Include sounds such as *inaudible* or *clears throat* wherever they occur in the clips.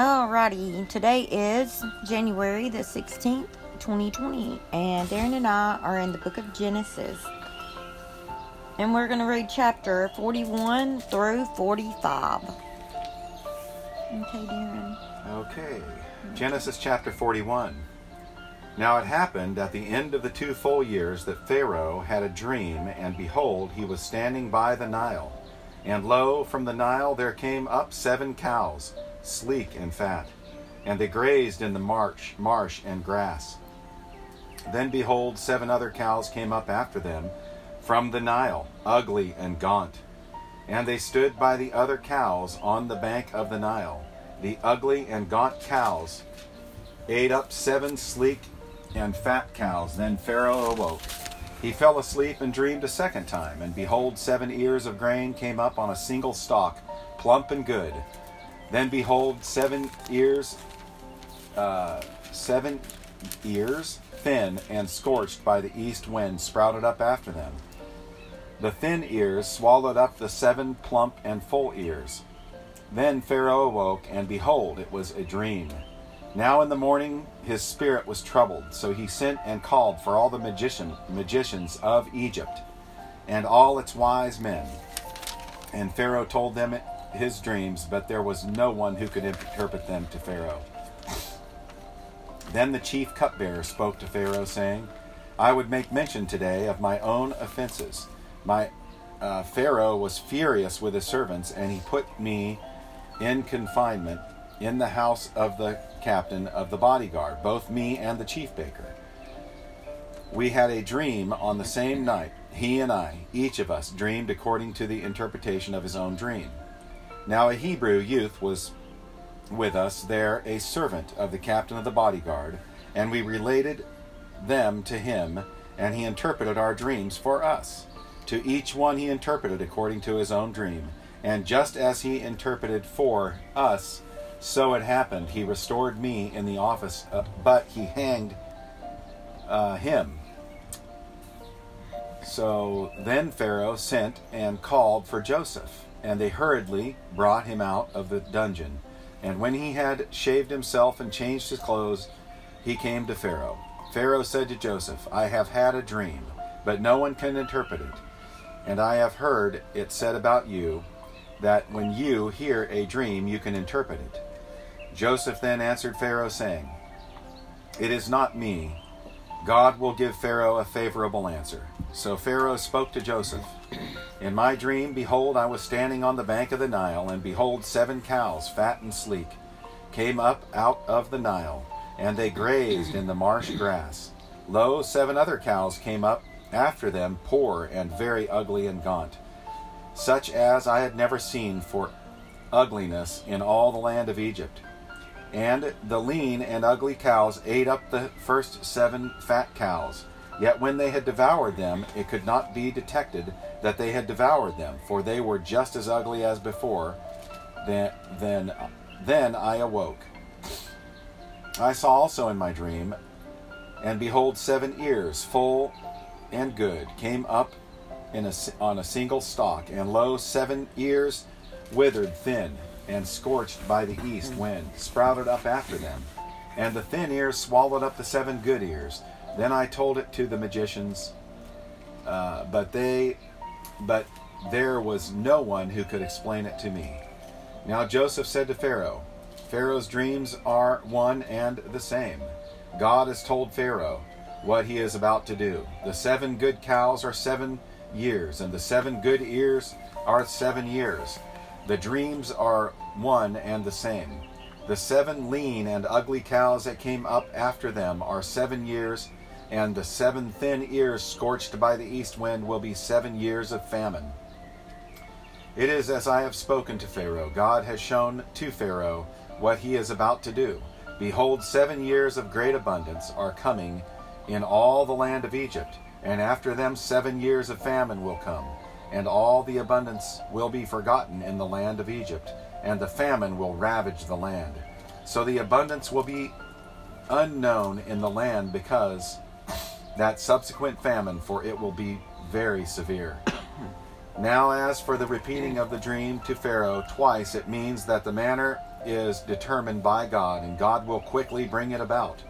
Alrighty, today is January the 16th, 2020, and Darren and I are in the book of Genesis. And we're going to read chapter 41 through 45. Okay, Darren. Okay, Genesis chapter 41. Now it happened at the end of the two full years that Pharaoh had a dream, and behold, he was standing by the Nile. And lo, from the Nile there came up seven cows, sleek and fat, and they grazed in the marsh, marsh and grass. Then behold, seven other cows came up after them from the Nile, ugly and gaunt. And they stood by the other cows on the bank of the Nile. The ugly and gaunt cows ate up seven sleek and fat cows. Then Pharaoh awoke he fell asleep and dreamed a second time, and behold, seven ears of grain came up on a single stalk, plump and good. Then behold, seven ears, uh, seven ears, thin and scorched by the east wind, sprouted up after them. The thin ears swallowed up the seven plump and full ears. Then Pharaoh awoke, and behold, it was a dream. Now in the morning his spirit was troubled, so he sent and called for all the magician, magicians of Egypt and all its wise men. And Pharaoh told them his dreams, but there was no one who could interpret them to Pharaoh. Then the chief cupbearer spoke to Pharaoh, saying, I would make mention today of my own offenses. My uh, Pharaoh was furious with his servants, and he put me in confinement in the house of the captain of the bodyguard, both me and the chief baker. We had a dream on the same night. He and I, each of us, dreamed according to the interpretation of his own dream. Now a Hebrew youth was with us there, a servant of the captain of the bodyguard, and we related them to him, and he interpreted our dreams for us. To each one he interpreted according to his own dream, and just as he interpreted for us, so it happened. He restored me in the office, uh, but he hanged uh, him. So then Pharaoh sent and called for Joseph, and they hurriedly brought him out of the dungeon. And when he had shaved himself and changed his clothes, he came to Pharaoh. Pharaoh said to Joseph, I have had a dream, but no one can interpret it. And I have heard it said about you that when you hear a dream, you can interpret it. Joseph then answered Pharaoh, saying, It is not me. God will give Pharaoh a favorable answer. So Pharaoh spoke to Joseph In my dream, behold, I was standing on the bank of the Nile, and behold, seven cows, fat and sleek, came up out of the Nile, and they grazed in the marsh grass. Lo, seven other cows came up after them, poor and very ugly and gaunt, such as I had never seen for ugliness in all the land of Egypt. And the lean and ugly cows ate up the first seven fat cows. Yet when they had devoured them, it could not be detected that they had devoured them, for they were just as ugly as before. Then, then, then I awoke. I saw also in my dream, and behold, seven ears, full and good, came up in a, on a single stalk, and lo, seven ears withered thin and scorched by the east wind, sprouted up after them. And the thin ears swallowed up the seven good ears. Then I told it to the magicians, uh, but they, but there was no one who could explain it to me. Now Joseph said to Pharaoh, Pharaoh's dreams are one and the same. God has told Pharaoh what he is about to do. The seven good cows are seven years, and the seven good ears are seven years. The dreams are one and the same. The seven lean and ugly cows that came up after them are seven years, and the seven thin ears scorched by the east wind will be seven years of famine. It is as I have spoken to Pharaoh. God has shown to Pharaoh what he is about to do. Behold, seven years of great abundance are coming in all the land of Egypt, and after them seven years of famine will come and all the abundance will be forgotten in the land of Egypt, and the famine will ravage the land. So the abundance will be unknown in the land because that subsequent famine, for it will be very severe. Now, as for the repeating of the dream to Pharaoh twice, it means that the manner is determined by God, and God will quickly bring it about.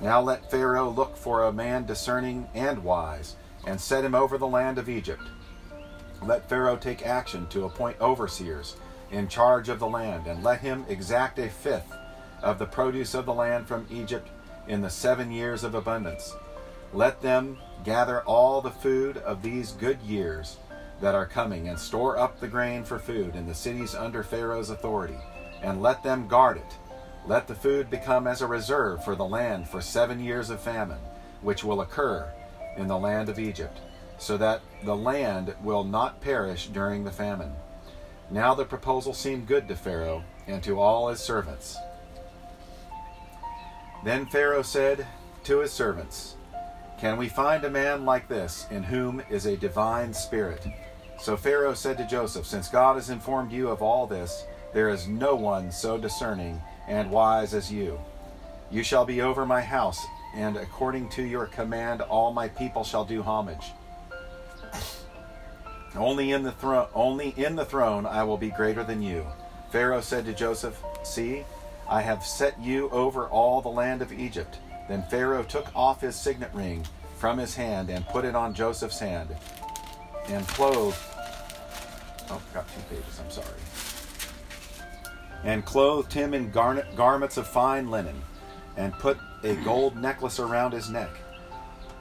Now let Pharaoh look for a man discerning and wise, and set him over the land of Egypt. Let Pharaoh take action to appoint overseers in charge of the land, and let him exact a fifth of the produce of the land from Egypt in the seven years of abundance. Let them gather all the food of these good years that are coming, and store up the grain for food in the cities under Pharaoh's authority, and let them guard it. Let the food become as a reserve for the land for seven years of famine, which will occur in the land of Egypt, so that the land will not perish during the famine. Now the proposal seemed good to Pharaoh and to all his servants. Then Pharaoh said to his servants, Can we find a man like this in whom is a divine spirit? So Pharaoh said to Joseph, Since God has informed you of all this, there is no one so discerning and wise as you. You shall be over my house, and according to your command, all my people shall do homage. Only in the throne, only in the throne, I will be greater than you. Pharaoh said to Joseph, See, I have set you over all the land of Egypt. Then Pharaoh took off his signet ring from his hand and put it on Joseph's hand, and clothed. Oh, got two pages. I'm sorry. And clothed him in garnet, garments of fine linen, and put a gold necklace around his neck.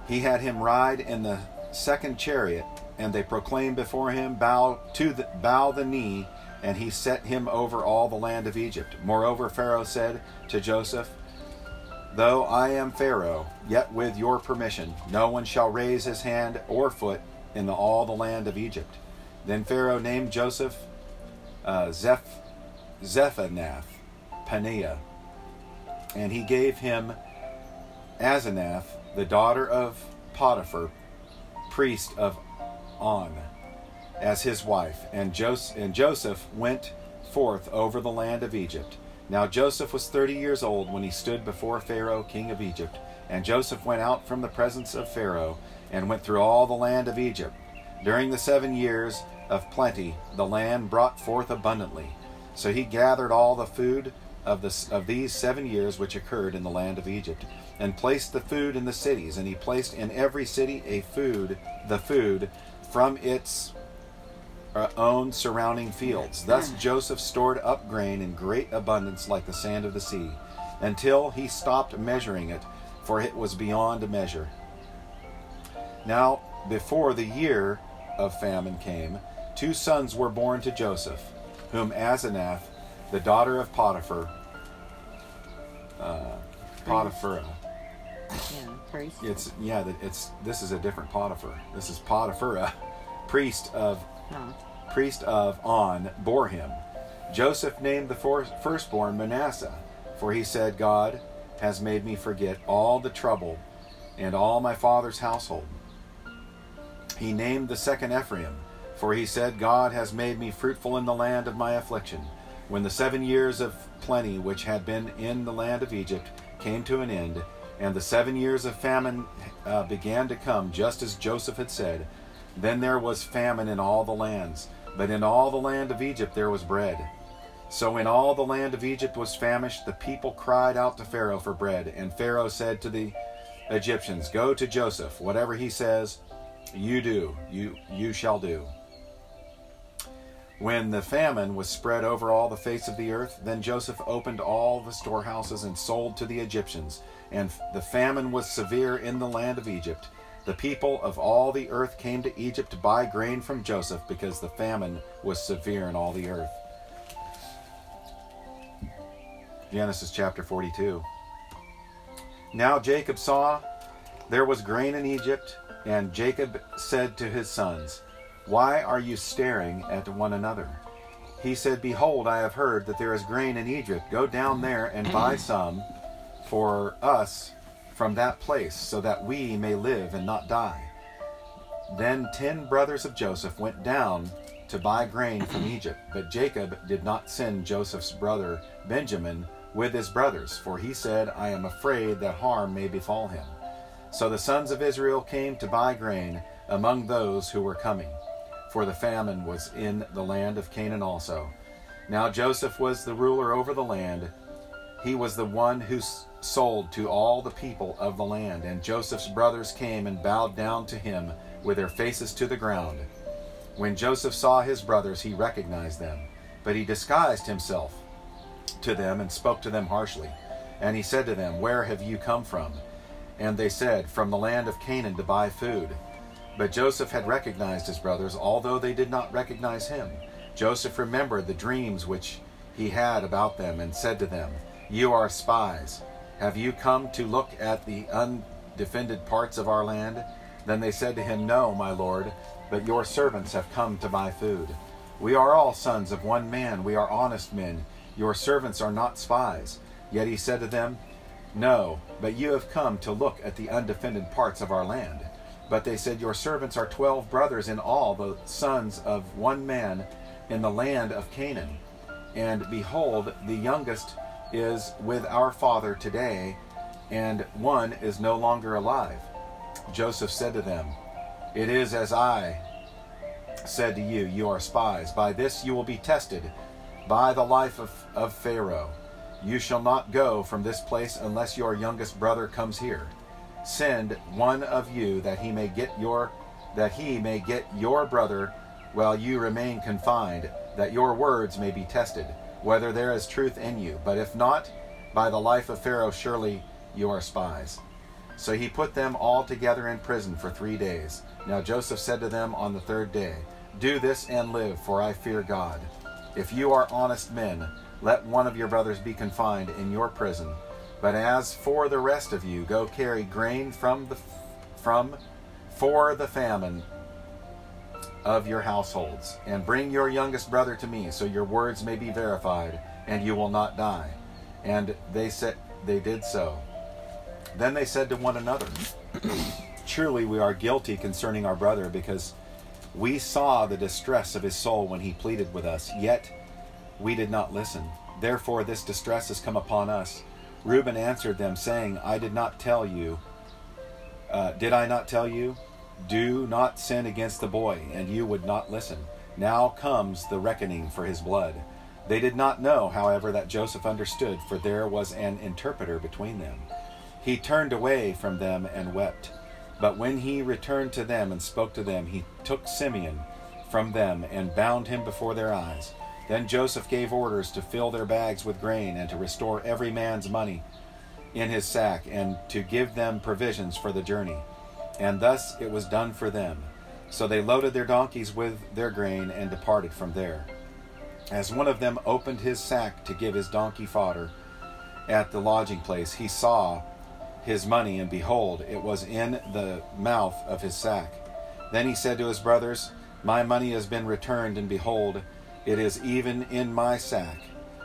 He had him ride in the second chariot, and they proclaimed before him, "Bow to the bow the knee." And he set him over all the land of Egypt. Moreover, Pharaoh said to Joseph, Though I am Pharaoh, yet with your permission, no one shall raise his hand or foot in the, all the land of Egypt. Then Pharaoh named Joseph uh, Zeph, Zephanath Paneah, and he gave him Asenath, the daughter of Potiphar, priest of On, as his wife. And, Jos- and Joseph went forth over the land of Egypt. Now Joseph was thirty years old when he stood before Pharaoh, king of Egypt. And Joseph went out from the presence of Pharaoh and went through all the land of Egypt. During the seven years of plenty, the land brought forth abundantly. So he gathered all the food of, the, of these seven years which occurred in the land of Egypt, and placed the food in the cities. And he placed in every city a food, the food from its own surrounding fields. Thus Joseph stored up grain in great abundance like the sand of the sea, until he stopped measuring it, for it was beyond measure. Now, before the year of famine came, two sons were born to Joseph, whom Asenath, the daughter of Potiphar, uh, Yeah, priest. it's yeah, it's this is a different Potiphar. This is Potiphar, priest of No. Priest of On, bore him. Joseph named the firstborn Manasseh, for he said, God has made me forget all the trouble and all my father's household. He named the second Ephraim, for he said, God has made me fruitful in the land of my affliction. When the seven years of plenty which had been in the land of Egypt came to an end, and the seven years of famine uh, began to come, just as Joseph had said, then there was famine in all the lands, but in all the land of Egypt there was bread. So when all the land of Egypt was famished, the people cried out to Pharaoh for bread, and Pharaoh said to the Egyptians, Go to Joseph, whatever he says, you do, you you shall do. When the famine was spread over all the face of the earth, then Joseph opened all the storehouses and sold to the Egyptians, and the famine was severe in the land of Egypt. The people of all the earth came to Egypt to buy grain from Joseph because the famine was severe in all the earth. Genesis chapter 42. Now Jacob saw there was grain in Egypt, and Jacob said to his sons, Why are you staring at one another? He said, Behold, I have heard that there is grain in Egypt. Go down there and buy *clears throat* some for us from that place, so that we may live and not die. Then ten brothers of Joseph went down to buy grain from *clears throat* Egypt, but Jacob did not send Joseph's brother Benjamin with his brothers, for he said, I am afraid that harm may befall him. So the sons of Israel came to buy grain among those who were coming, for the famine was in the land of Canaan also. Now Joseph was the ruler over the land. He was the one who sold to all the people of the land. And Joseph's brothers came and bowed down to him with their faces to the ground. When Joseph saw his brothers, he recognized them, but he disguised himself to them and spoke to them harshly. And he said to them, Where have you come from? And they said, From the land of Canaan to buy food. But Joseph had recognized his brothers, although they did not recognize him. Joseph remembered the dreams which he had about them and said to them, You are spies. Have you come to look at the undefended parts of our land? Then they said to him, No, my lord, but your servants have come to buy food. We are all sons of one man, we are honest men. Your servants are not spies. Yet he said to them, No, but you have come to look at the undefended parts of our land. But they said, Your servants are twelve brothers in all, the sons of one man in the land of Canaan. And behold, the youngest is with our father today, and one is no longer alive. Joseph said to them, It is as I said to you, you are spies. By this you will be tested, by the life of, of Pharaoh. You shall not go from this place unless your youngest brother comes here. Send one of you that he may get your that he may get your brother while you remain confined, that your words may be tested, whether there is truth in you. But if not, by the life of Pharaoh, surely you are spies. So he put them all together in prison for three days. Now Joseph said to them on the third day, Do this and live, for I fear God. If you are honest men, let one of your brothers be confined in your prison. But as for the rest of you, go carry grain from the from for the famine of your households, and bring your youngest brother to me, so your words may be verified, and you will not die. And they said they did so. Then they said to one another, *clears throat* Truly we are guilty concerning our brother, because we saw the distress of his soul when he pleaded with us, yet we did not listen. Therefore this distress has come upon us. Reuben answered them, saying, I did not tell you. Uh, did I not tell you? Do not sin against the boy, and you would not listen. Now comes the reckoning for his blood. They did not know, however, that Joseph understood, for there was an interpreter between them. He turned away from them and wept. But when he returned to them and spoke to them, he took Simeon from them and bound him before their eyes. Then Joseph gave orders to fill their bags with grain and to restore every man's money in his sack and to give them provisions for the journey. And thus it was done for them. So they loaded their donkeys with their grain and departed from there. As one of them opened his sack to give his donkey fodder at the lodging place, he saw his money, and behold, it was in the mouth of his sack. Then he said to his brothers, My money has been returned, and behold, it is even in my sack.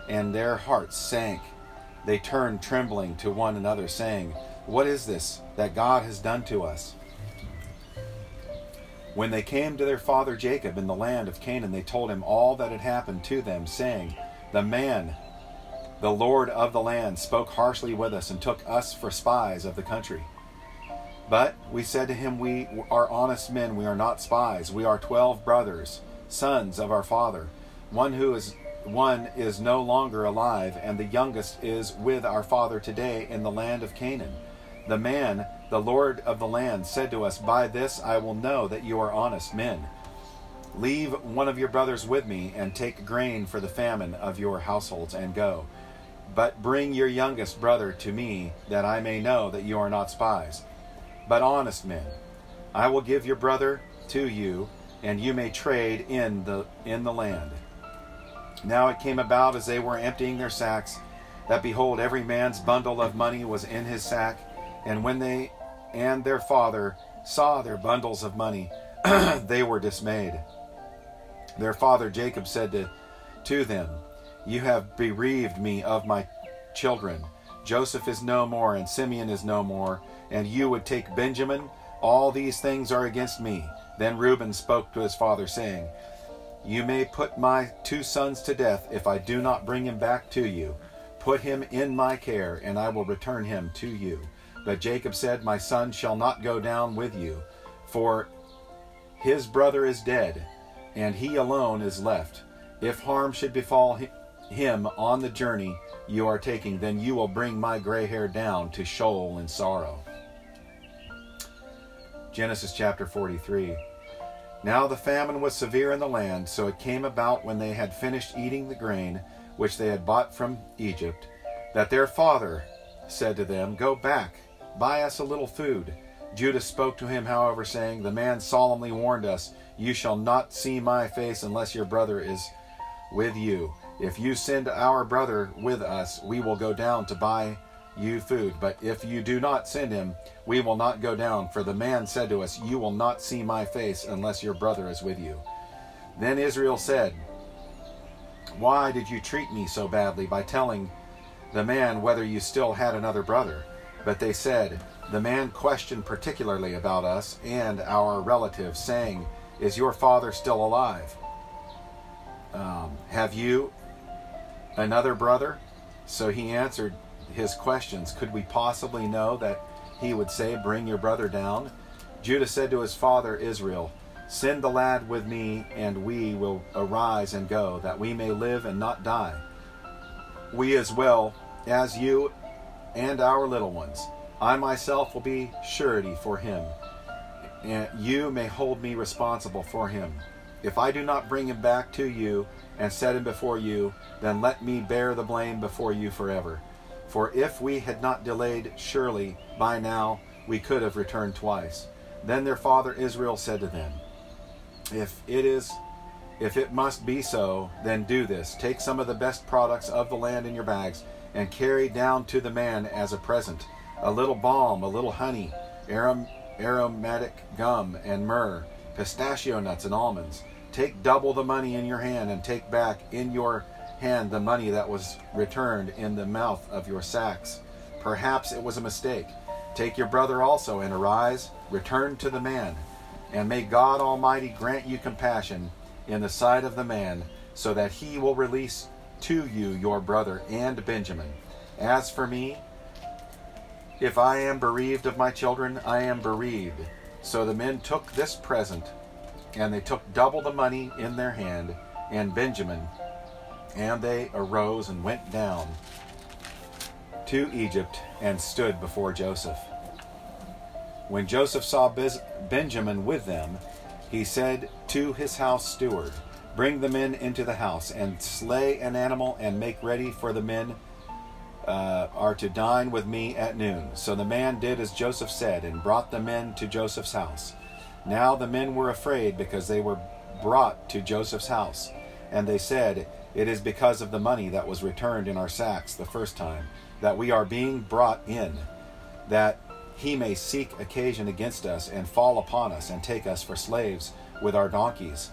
And their hearts sank. They turned trembling to one another, saying, What is this that God has done to us? When they came to their father Jacob in the land of Canaan, they told him all that had happened to them, saying, The man, the Lord of the land, spoke harshly with us and took us for spies of the country. But we said to him, We are honest men, we are not spies. We are twelve brothers, sons of our father. One who is one is no longer alive, and the youngest is with our father today in the land of Canaan. The man, the Lord of the land, said to us, By this I will know that you are honest men. Leave one of your brothers with me, and take grain for the famine of your households, and go. But bring your youngest brother to me, that I may know that you are not spies, but honest men. I will give your brother to you, and you may trade in the in the land. Now it came about as they were emptying their sacks, that behold, every man's bundle of money was in his sack. And when they and their father saw their bundles of money, *clears throat* they were dismayed. Their father Jacob said to, to them, You have bereaved me of my children. Joseph is no more, and Simeon is no more, and you would take Benjamin? All these things are against me. Then Reuben spoke to his father, saying, You may put my two sons to death if I do not bring him back to you. Put him in my care, and I will return him to you. But Jacob said, My son shall not go down with you, for his brother is dead, and he alone is left. If harm should befall him on the journey you are taking, then you will bring my gray hair down to Sheol in sorrow. Genesis chapter 43. Now the famine was severe in the land, so it came about when they had finished eating the grain which they had bought from Egypt, that their father said to them, Go back, buy us a little food. Judas spoke to him, however, saying, The man solemnly warned us, You shall not see my face unless your brother is with you. If you send our brother with us, we will go down to buy you food. But if you do not send him, we will not go down. For the man said to us, You will not see my face unless your brother is with you. Then Israel said, Why did you treat me so badly by telling the man whether you still had another brother? But they said, The man questioned particularly about us and our relatives, saying, Is your father still alive? Um, have you another brother? So he answered his questions. Could we possibly know that he would say, Bring your brother down? Judah said to his father Israel, Send the lad with me, and we will arise and go, that we may live and not die. We as well as you and our little ones. I myself will be surety for him, and you may hold me responsible for him. If I do not bring him back to you and set him before you, then let me bear the blame before you forever. For if we had not delayed, surely by now we could have returned twice. Then their father Israel said to them, If it is if it must be so, then do this. Take some of the best products of the land in your bags and carry down to the man as a present a little balm, a little honey, arom- aromatic gum, and myrrh, pistachio nuts, and almonds. Take double the money in your hand, and take back in your hand the money that was returned in the mouth of your sacks. Perhaps it was a mistake. Take your brother also, and arise, return to the man. And may God Almighty grant you compassion in the sight of the man, so that he will release to you your brother and Benjamin. As for me, if I am bereaved of my children, I am bereaved. So the men took this present, and they took double the money in their hand, and Benjamin. And they arose and went down to Egypt and stood before Joseph. When Joseph saw Benjamin with them, he said to his house steward, Bring the men into the house, and slay an animal, and make ready for the men uh, are to dine with me at noon. So the man did as Joseph said, and brought the men to Joseph's house. Now the men were afraid because they were brought to Joseph's house. And they said, It is because of the money that was returned in our sacks the first time that we are being brought in, that he may seek occasion against us and fall upon us and take us for slaves with our donkeys.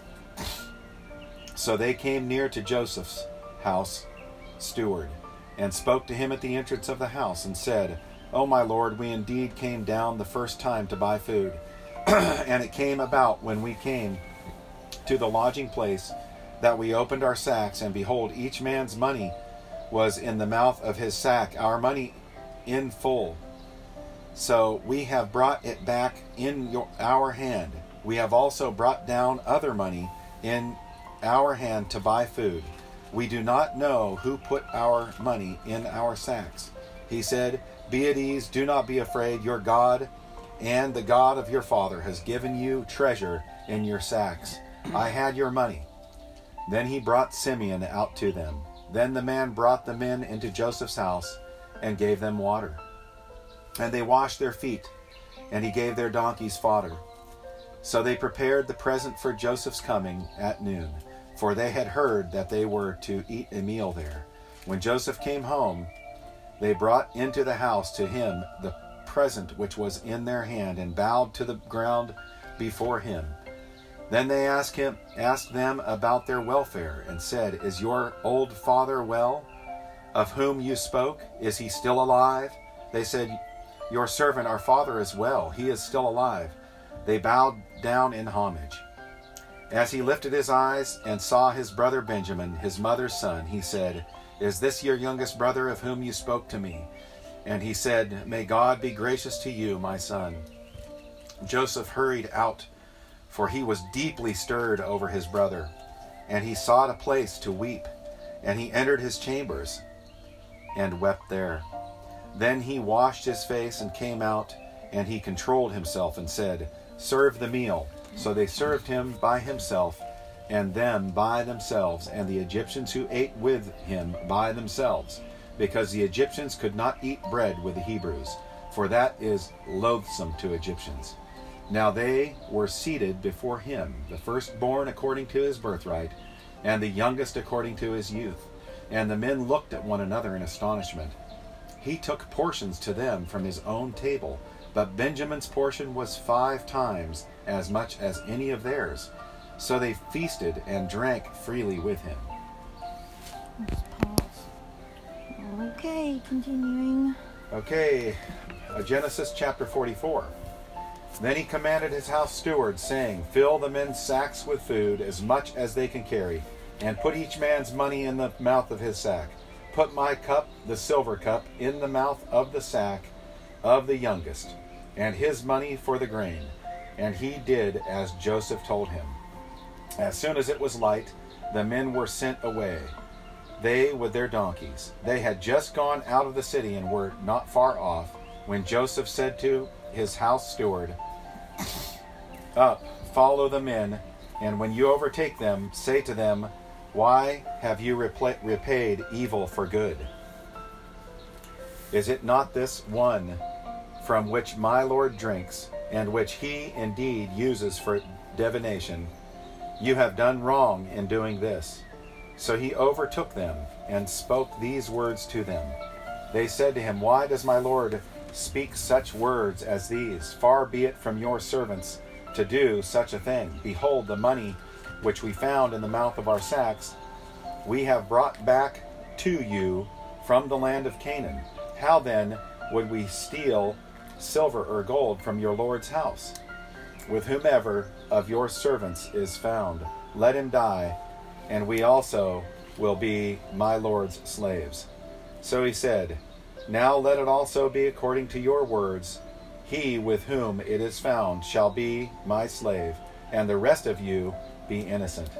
So they came near to Joseph's house steward, and spoke to him at the entrance of the house, and said, O my lord, we indeed came down the first time to buy food. *clears throat* and it came about when we came to the lodging place that we opened our sacks, and behold, each man's money was in the mouth of his sack, our money in full. So we have brought it back in your, our hand. We have also brought down other money in our hand to buy food. We do not know who put our money in our sacks. He said, Be at ease, do not be afraid. Your God and the God of your father has given you treasure in your sacks. I had your money. Then he brought Simeon out to them. Then the man brought the men into Joseph's house and gave them water. And they washed their feet, and he gave their donkeys fodder. So they prepared the present for Joseph's coming at noon for they had heard that they were to eat a meal there. When Joseph came home, they brought into the house to him the present which was in their hand, and bowed to the ground before him. Then they asked him, asked them about their welfare, and said, "Is your old father well, of whom you spoke? Is he still alive?" They said, "Your servant, our father, is well. He is still alive." They bowed down in homage. As he lifted his eyes and saw his brother Benjamin, his mother's son, he said, Is this your youngest brother of whom you spoke to me? And he said, May God be gracious to you, my son. Joseph hurried out, for he was deeply stirred over his brother. and he sought a place to weep. And he entered his chambers and wept there. Then he washed his face and came out, and he controlled himself and said, Serve the meal. So they served him by himself, and them by themselves, and the Egyptians who ate with him by themselves, because the Egyptians could not eat bread with the Hebrews, for that is loathsome to Egyptians. Now they were seated before him, the firstborn according to his birthright, and the youngest according to his youth. And the men looked at one another in astonishment. He took portions to them from his own table, but Benjamin's portion was five times as much as any of theirs. So they feasted and drank freely with him. Let's pause. Okay, continuing. Okay, uh, Genesis chapter 44. Then he commanded his house steward, saying, Fill the men's sacks with food, as much as they can carry, and put each man's money in the mouth of his sack. Put my cup, the silver cup, in the mouth of the sack of the youngest, and his money for the grain. And he did as Joseph told him. As soon as it was light, the men were sent away, they with their donkeys. They had just gone out of the city and were not far off, when Joseph said to his house steward, Up, follow the men, and when you overtake them, say to them, Why have you repaid evil for good? Is it not this one from which my Lord drinks, and which he indeed uses for divination? You have done wrong in doing this. So he overtook them and spoke these words to them. They said to him, Why does my Lord speak such words as these? Far be it from your servants to do such a thing. Behold, the money which we found in the mouth of our sacks, we have brought back to you from the land of Canaan. How then would we steal silver or gold from your Lord's house? With whomever of your servants is found, let him die, and we also will be my Lord's slaves. So he said, Now let it also be according to your words. He with whom it is found shall be my slave, and the rest of you be innocent.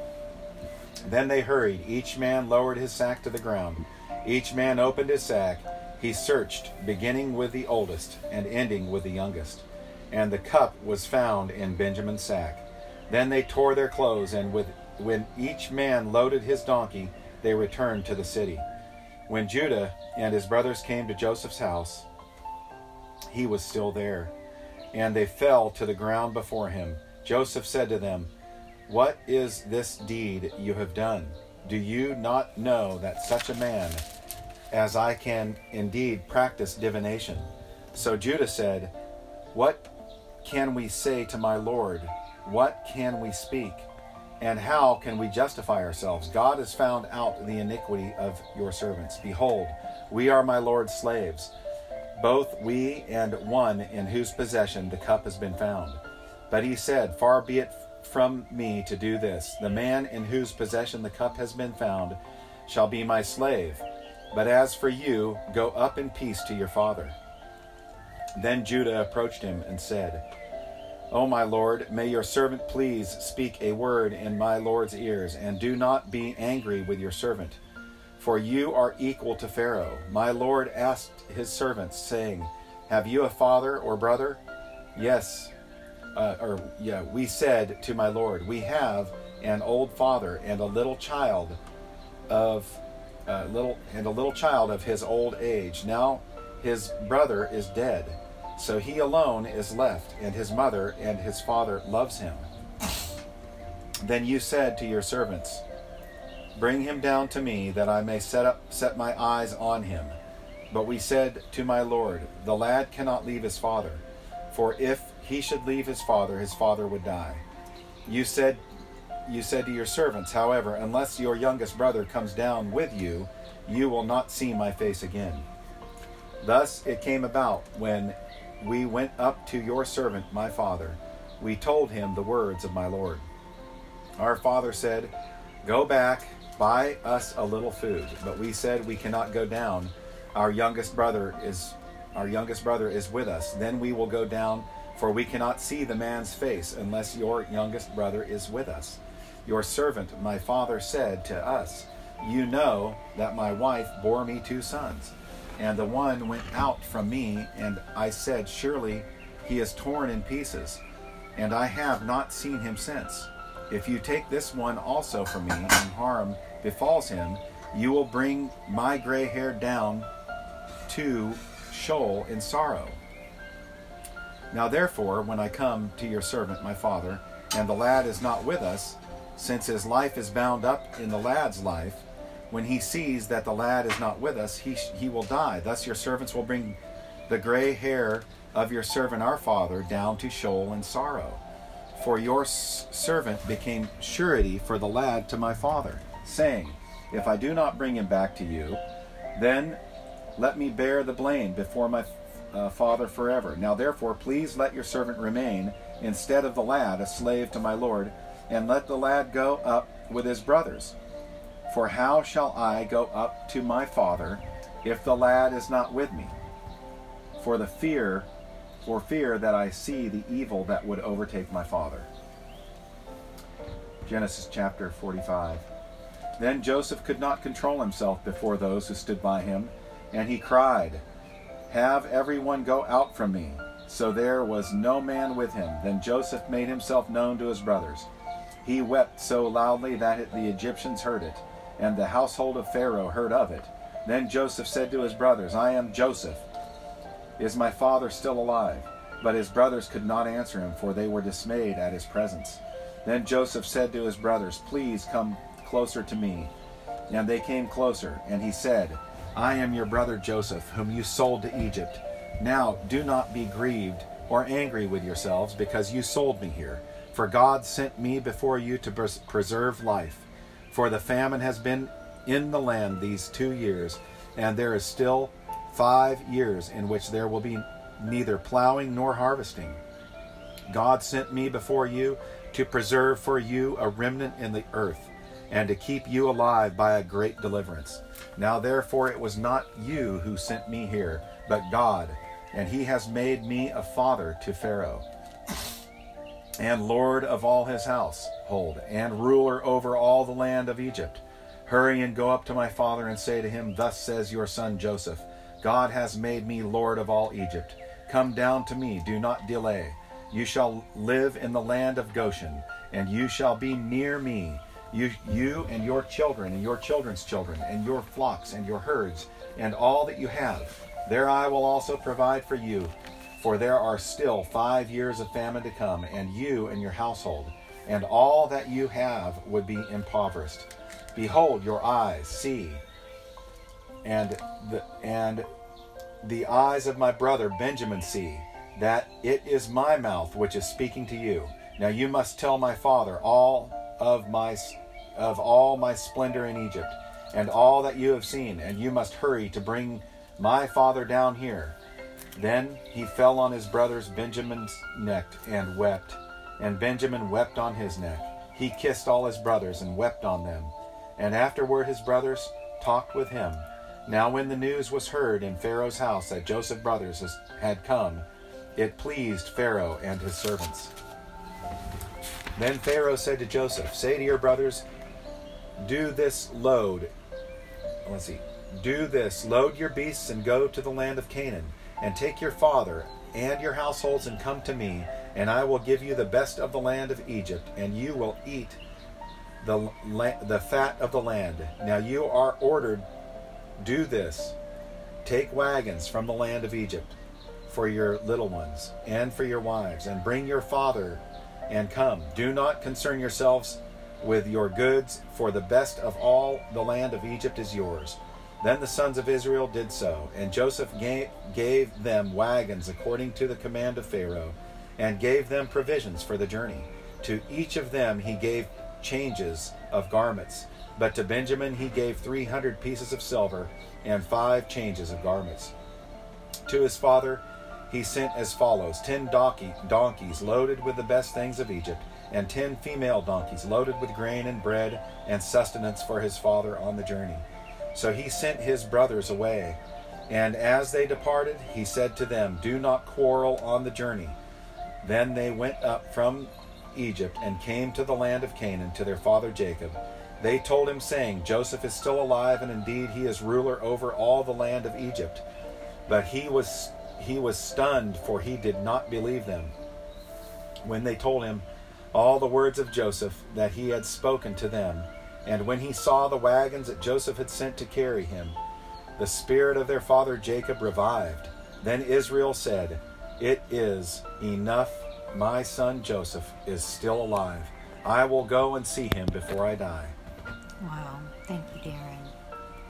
Then they hurried. Each man lowered his sack to the ground. Each man opened his sack. He searched, beginning with the oldest and ending with the youngest. And the cup was found in Benjamin's sack. Then they tore their clothes, and with, when each man loaded his donkey, they returned to the city. When Judah and his brothers came to Joseph's house, he was still there, and they fell to the ground before him. Joseph said to them, What is this deed you have done? Do you not know that such a man as I can indeed practice divination? So Judah said, What can we say to my Lord? What can we speak? And how can we justify ourselves? God has found out the iniquity of your servants. Behold, we are my Lord's slaves, both we and one in whose possession the cup has been found. But he said, Far be it from me to do this. The man in whose possession the cup has been found shall be my slave. But as for you, go up in peace to your father. Then Judah approached him and said, O my Lord, may your servant please speak a word in my Lord's ears, and do not be angry with your servant. For you are equal to Pharaoh. My Lord asked his servants, saying, Have you a father or brother? Yes. Uh, or, yeah, we said to my Lord, We have an old father and a little child of little and a little child of his old age. Now his brother is dead so he alone is left, and his mother and his father loves him. Then you said to your servants, Bring him down to me, that I may set up set my eyes on him. But we said to my Lord, The lad cannot leave his father, for if he should leave his father, his father would die. You said you said to your servants, however, unless your youngest brother comes down with you, you will not see my face again. Thus it came about when we went up to your servant, my father. We told him the words of my Lord. Our father said, Go back, buy us a little food. But we said, We cannot go down. Our youngest brother is our youngest brother is with us. Then we will go down, for we cannot see the man's face unless your youngest brother is with us. Your servant, my father, said to us, You know that my wife bore me two sons, and the one went out from me, and I said, Surely he is torn in pieces, and I have not seen him since. If you take this one also from me, and harm befalls him, you will bring my gray hair down to Sheol in sorrow. Now therefore, when I come to your servant my father, and the lad is not with us, since his life is bound up in the lad's life, when he sees that the lad is not with us, he, he will die. Thus your servants will bring the gray hair of your servant our father down to Sheol in sorrow. For your servant became surety for the lad to my father, saying, If I do not bring him back to you, then let me bear the blame before my uh, father forever. Now therefore, please let your servant remain instead of the lad, a slave to my lord, and let the lad go up with his brothers. For how shall I go up to my father if the lad is not with me? For the fear, for fear that I see the evil that would overtake my father. Genesis chapter 45. Then Joseph could not control himself before those who stood by him, and he cried, Have everyone go out from me. So there was no man with him. Then Joseph made himself known to his brothers. He wept so loudly that the Egyptians heard it, and the household of Pharaoh heard of it. Then Joseph said to his brothers, I am Joseph. Is my father still alive? But his brothers could not answer him, for they were dismayed at his presence. Then Joseph said to his brothers, Please come closer to me. And they came closer, and he said, I am your brother Joseph, whom you sold to Egypt. Now do not be grieved or angry with yourselves, because you sold me here. For God sent me before you to preserve life. For the famine has been in the land these two years, and there is still five years in which there will be neither plowing nor harvesting. God sent me before you to preserve for you a remnant in the earth, and to keep you alive by a great deliverance. Now therefore it was not you who sent me here, but God, and he has made me a father to Pharaoh and Lord of all his household, and ruler over all the land of Egypt. Hurry and go up to my father and say to him, Thus says your son Joseph, God has made me Lord of all Egypt. Come down to me, do not delay. You shall live in the land of Goshen, and you shall be near me, you, you and your children, and your children's children, and your flocks, and your herds, and all that you have. There I will also provide for you for there are still five years of famine to come, and you and your household, and all that you have would be impoverished. Behold, your eyes see, and the and the eyes of my brother Benjamin see, that it is my mouth which is speaking to you. Now you must tell my father all of my of all my splendor in Egypt, and all that you have seen, and you must hurry to bring my father down here then he fell on his brother's Benjamin's neck and wept, and Benjamin wept on his neck. He kissed all his brothers and wept on them. And afterward his brothers talked with him. Now, when the news was heard in Pharaoh's house that Joseph's brothers had come, it pleased Pharaoh and his servants. Then Pharaoh said to Joseph, Say to your brothers, Do this load. Let's see. Do this, load your beasts and go to the land of Canaan and take your father and your households and come to me, and I will give you the best of the land of Egypt, and you will eat the, the fat of the land. Now you are ordered, do this. Take wagons from the land of Egypt for your little ones and for your wives, and bring your father and come. Do not concern yourselves with your goods, for the best of all the land of Egypt is yours. Then the sons of Israel did so, and Joseph gave, gave them wagons according to the command of Pharaoh, and gave them provisions for the journey. To each of them he gave changes of garments, but to Benjamin he gave three hundred pieces of silver and five changes of garments. To his father he sent as follows ten donkey, donkeys loaded with the best things of Egypt, and ten female donkeys loaded with grain and bread and sustenance for his father on the journey. So he sent his brothers away. And as they departed, he said to them, Do not quarrel on the journey. Then they went up from Egypt and came to the land of Canaan to their father Jacob, they told him, saying, Joseph is still alive, and indeed he is ruler over all the land of Egypt. But he was he was stunned, for he did not believe them. When they told him all the words of Joseph that he had spoken to them, and when he saw the wagons that Joseph had sent to carry him, the spirit of their father Jacob revived. Then Israel said, It is enough. My son Joseph is still alive. I will go and see him before I die. Wow. Thank you, Darren.